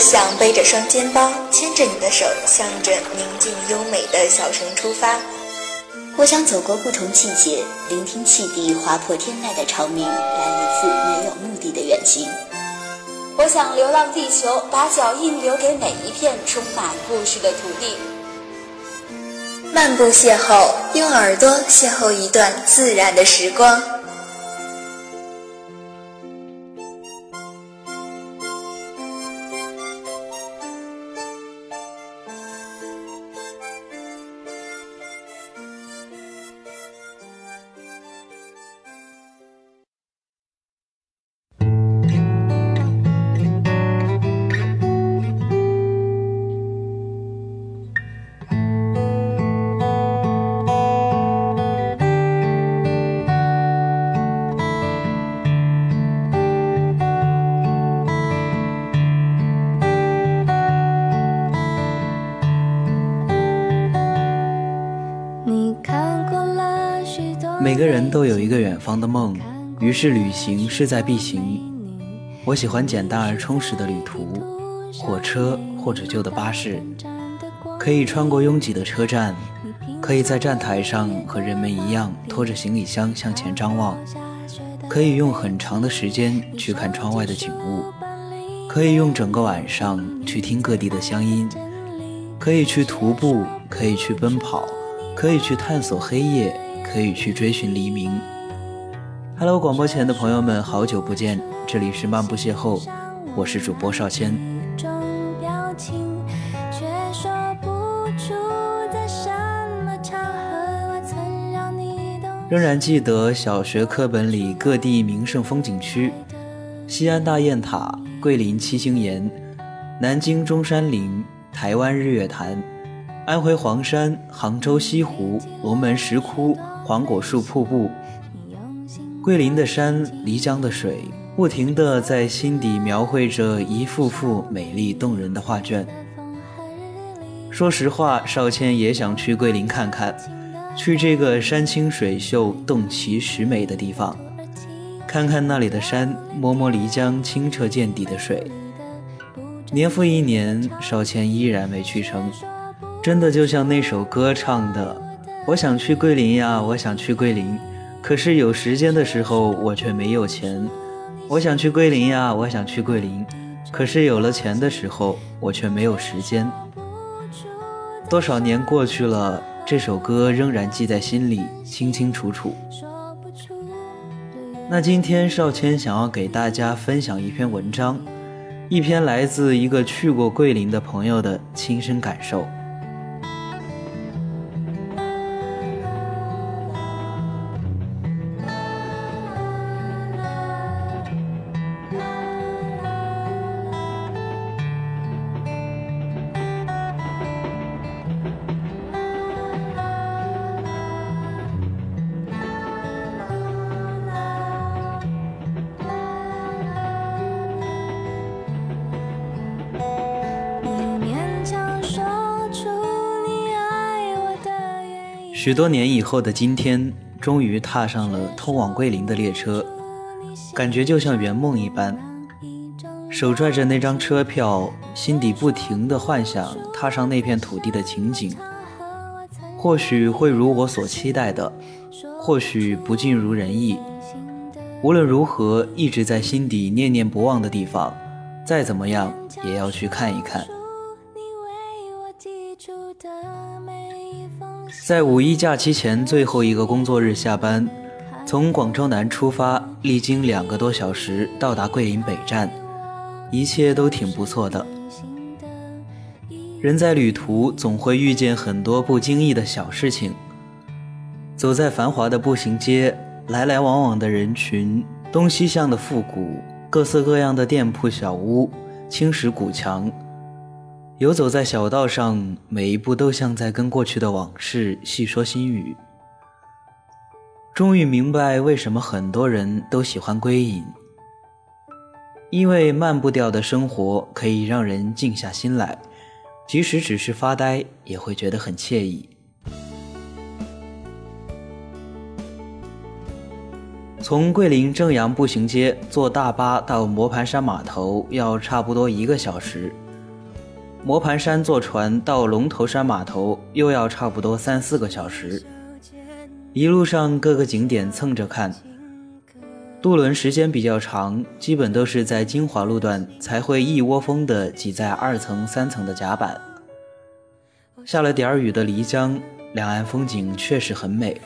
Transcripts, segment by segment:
想背着双肩包，牵着你的手，向着宁静优美的小城出发。我想走过不同季节，聆听汽笛划破天籁的长鸣，来一次没有目的的远行。我想流浪地球，把脚印留给每一片充满故事的土地。漫步邂逅，用耳朵邂逅一段自然的时光。都有一个远方的梦，于是旅行势在必行。我喜欢简单而充实的旅途，火车或者旧的巴士，可以穿过拥挤的车站，可以在站台上和人们一样拖着行李箱向前张望，可以用很长的时间去看窗外的景物，可以用整个晚上去听各地的乡音，可以去徒步，可以去奔跑，可以去探索黑夜。可以去追寻黎明。Hello，广播前的朋友们，好久不见，这里是漫步邂逅，我是主播少谦。仍然记得小学课本里各地名胜风景区：西安大雁塔、桂林七星岩、南京中山陵、台湾日月潭、安徽黄山、杭州西湖、龙门石窟。黄果树瀑布，桂林的山，漓江的水，不停地在心底描绘着一幅幅美丽动人的画卷。说实话，少谦也想去桂林看看，去这个山清水秀、洞奇石美的地方，看看那里的山，摸摸漓江清澈见底的水。年复一年，少谦依然没去成，真的就像那首歌唱的。我想去桂林呀，我想去桂林，可是有时间的时候我却没有钱。我想去桂林呀，我想去桂林，可是有了钱的时候我却没有时间。多少年过去了，这首歌仍然记在心里，清清楚楚。那今天少谦想要给大家分享一篇文章，一篇来自一个去过桂林的朋友的亲身感受。许多年以后的今天，终于踏上了通往桂林的列车，感觉就像圆梦一般。手拽着那张车票，心底不停地幻想踏上那片土地的情景。或许会如我所期待的，或许不尽如人意。无论如何，一直在心底念念不忘的地方，再怎么样也要去看一看。在五一假期前最后一个工作日下班，从广州南出发，历经两个多小时到达桂林北站，一切都挺不错的。人在旅途总会遇见很多不经意的小事情。走在繁华的步行街，来来往往的人群，东西向的复古，各色各样的店铺小屋，青石古墙。游走在小道上，每一步都像在跟过去的往事细说心语。终于明白为什么很多人都喜欢归隐，因为慢步调的生活可以让人静下心来，即使只是发呆，也会觉得很惬意。从桂林正阳步行街坐大巴到磨盘山码头要差不多一个小时。磨盘山坐船到龙头山码头又要差不多三四个小时，一路上各个景点蹭着看。渡轮时间比较长，基本都是在金华路段才会一窝蜂的挤在二层、三层的甲板。下了点儿雨的漓江，两岸风景确实很美。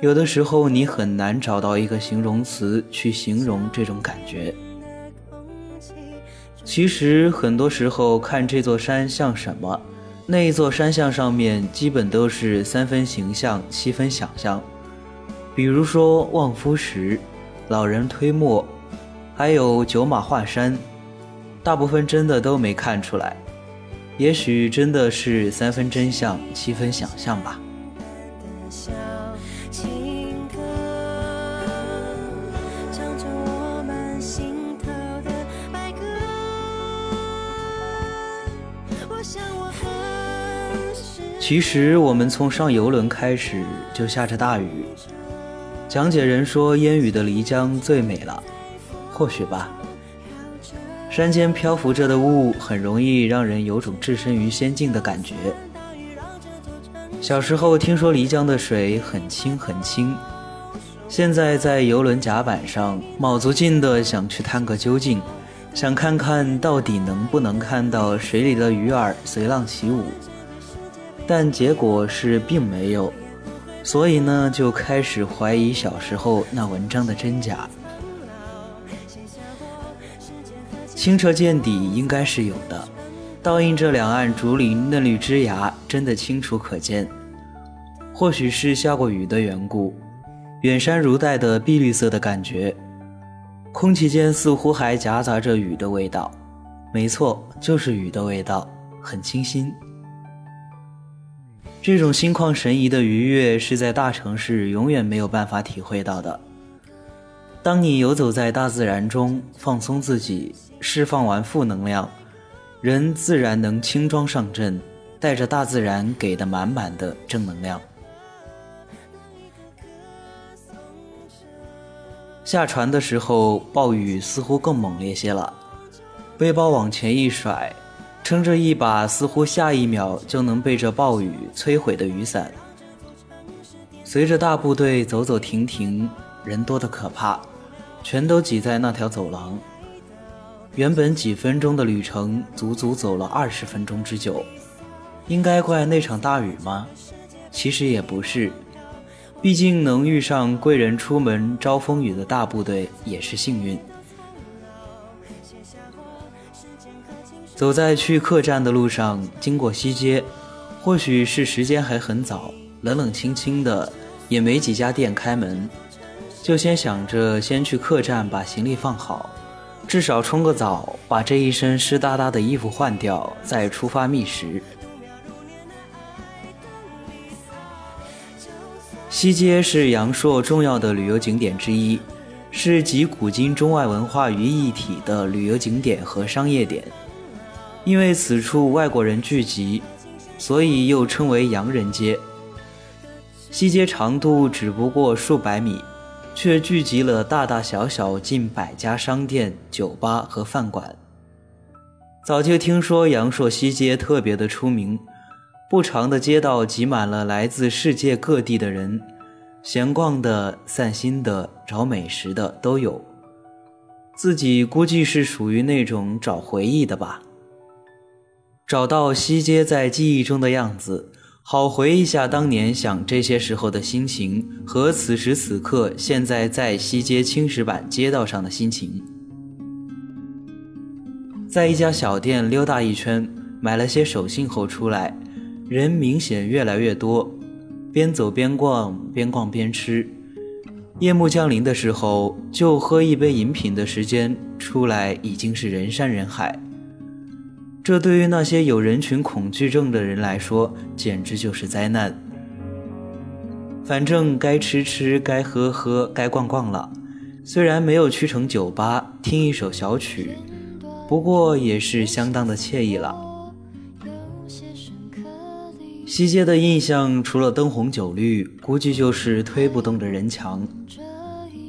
有的时候你很难找到一个形容词去形容这种感觉。其实很多时候看这座山像什么，那一座山像上面基本都是三分形象，七分想象。比如说望夫石。老人推磨，还有九马画山，大部分真的都没看出来，也许真的是三分真相，七分想象吧。其实我们从上游轮开始就下着大雨。讲解人说：“烟雨的漓江最美了，或许吧。山间漂浮着的雾，很容易让人有种置身于仙境的感觉。小时候听说漓江的水很清很清，现在在游轮甲板上，卯足劲的想去探个究竟，想看看到底能不能看到水里的鱼儿随浪起舞，但结果是并没有。”所以呢，就开始怀疑小时候那文章的真假。清澈见底应该是有的，倒映着两岸竹林嫩绿枝芽，真的清楚可见。或许是下过雨的缘故，远山如黛的碧绿色的感觉，空气间似乎还夹杂着雨的味道。没错，就是雨的味道，很清新。这种心旷神怡的愉悦是在大城市永远没有办法体会到的。当你游走在大自然中，放松自己，释放完负能量，人自然能轻装上阵，带着大自然给的满满的正能量。下船的时候，暴雨似乎更猛烈些了，背包往前一甩。撑着一把似乎下一秒就能被这暴雨摧毁的雨伞，随着大部队走走停停，人多的可怕，全都挤在那条走廊。原本几分钟的旅程，足足走了二十分钟之久。应该怪那场大雨吗？其实也不是，毕竟能遇上贵人出门招风雨的大部队也是幸运。走在去客栈的路上，经过西街，或许是时间还很早，冷冷清清的，也没几家店开门，就先想着先去客栈把行李放好，至少冲个澡，把这一身湿哒哒的衣服换掉，再出发觅食。西街是阳朔重要的旅游景点之一，是集古今中外文化于一体的旅游景点和商业点。因为此处外国人聚集，所以又称为洋人街。西街长度只不过数百米，却聚集了大大小小近百家商店、酒吧和饭馆。早就听说阳朔西街特别的出名，不长的街道挤满了来自世界各地的人，闲逛的、散心的、找美食的都有。自己估计是属于那种找回忆的吧。找到西街在记忆中的样子，好回忆下当年想这些时候的心情和此时此刻现在在西街青石板街道上的心情。在一家小店溜达一圈，买了些手信后出来，人明显越来越多，边走边逛，边逛边吃。夜幕降临的时候，就喝一杯饮品的时间，出来已经是人山人海。这对于那些有人群恐惧症的人来说，简直就是灾难。反正该吃吃，该喝喝，该逛逛了。虽然没有去成酒吧听一首小曲，不过也是相当的惬意了。西街的印象，除了灯红酒绿，估计就是推不动的人墙。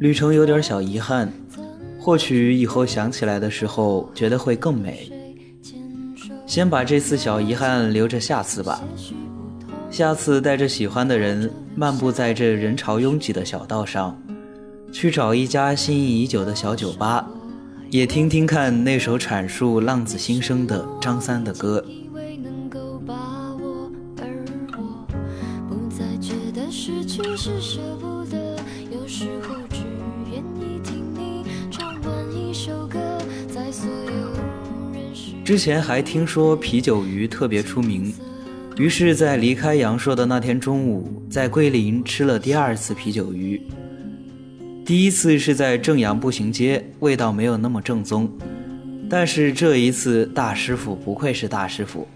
旅程有点小遗憾，或许以后想起来的时候，觉得会更美。先把这次小遗憾留着下次吧。下次带着喜欢的人漫步在这人潮拥挤的小道上，去找一家心仪已久的小酒吧，也听听看那首阐述浪子心声的张三的歌。所有之前还听说啤酒鱼特别出名。于是，在离开阳朔的那天中午，在桂林吃了第二次啤酒鱼。第一次是在正阳步行街，味道没有那么正宗。但是这一次，大师傅不愧是大师傅，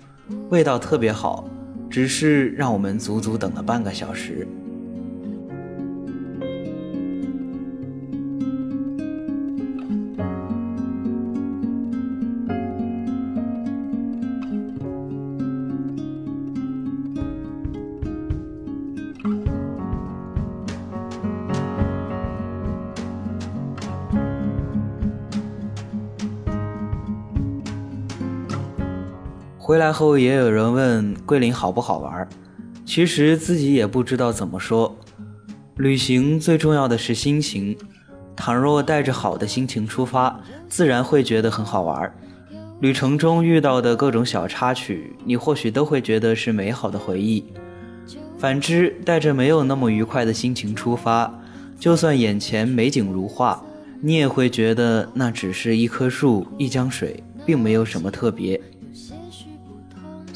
味道特别好，只是让我们足足等了半个小时。回来后也有人问桂林好不好玩，其实自己也不知道怎么说。旅行最重要的是心情，倘若带着好的心情出发，自然会觉得很好玩。旅程中遇到的各种小插曲，你或许都会觉得是美好的回忆。反之，带着没有那么愉快的心情出发，就算眼前美景如画，你也会觉得那只是一棵树、一江水，并没有什么特别。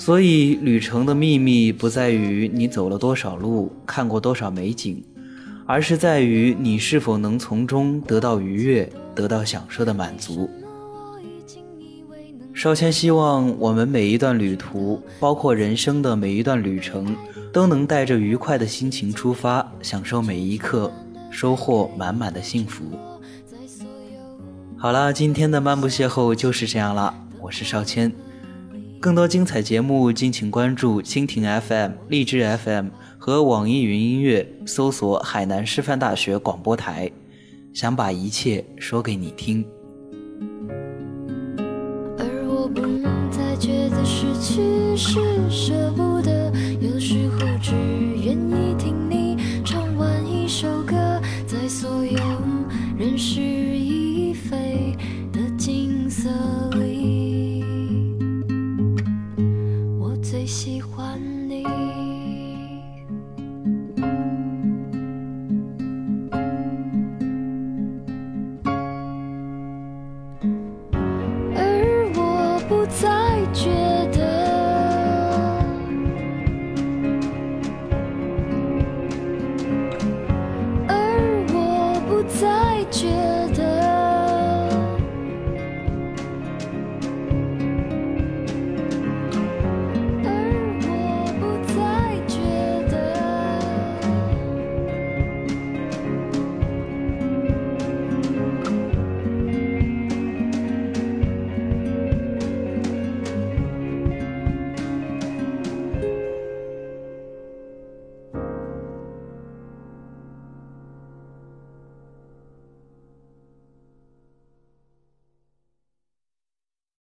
所以，旅程的秘密不在于你走了多少路，看过多少美景，而是在于你是否能从中得到愉悦，得到享受的满足。少谦希望我们每一段旅途，包括人生的每一段旅程，都能带着愉快的心情出发，享受每一刻，收获满满的幸福。好了，今天的漫步邂逅就是这样了，我是少谦。更多精彩节目，敬请关注蜻蜓 FM、荔枝 FM 和网易云音乐，搜索海南师范大学广播台。想把一切说给你听。而我不能再觉得失去是舍不得，有时候只愿意听你唱完一首歌，在所有人事已非的景色。